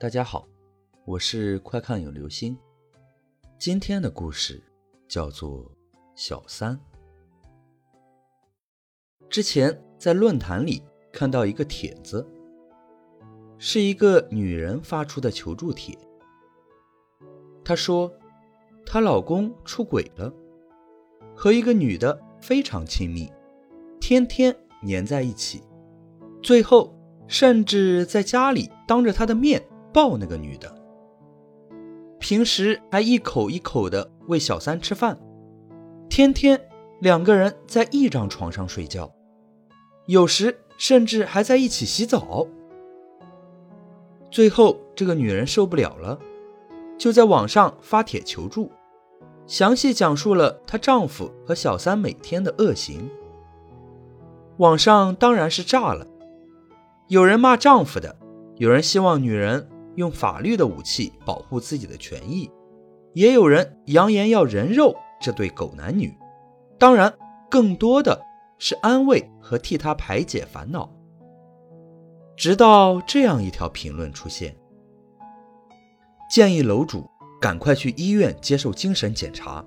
大家好，我是快看有流星。今天的故事叫做小三。之前在论坛里看到一个帖子，是一个女人发出的求助帖。她说，她老公出轨了，和一个女的非常亲密，天天黏在一起，最后甚至在家里当着她的面抱那个女的，平时还一口一口的喂小三吃饭，天天两个人在一张床上睡觉。有时甚至还在一起洗澡。最后，这个女人受不了了，就在网上发帖求助，详细讲述了她丈夫和小三每天的恶行。网上当然是炸了，有人骂丈夫的，有人希望女人用法律的武器保护自己的权益，也有人扬言要人肉这对狗男女。当然，更多的。是安慰和替他排解烦恼，直到这样一条评论出现：建议楼主赶快去医院接受精神检查，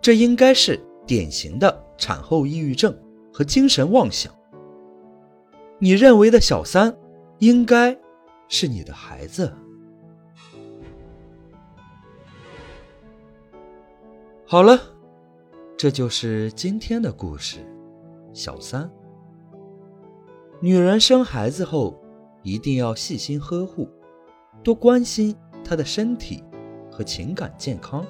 这应该是典型的产后抑郁症和精神妄想。你认为的小三，应该是你的孩子。好了，这就是今天的故事。小三，女人生孩子后一定要细心呵护，多关心她的身体和情感健康。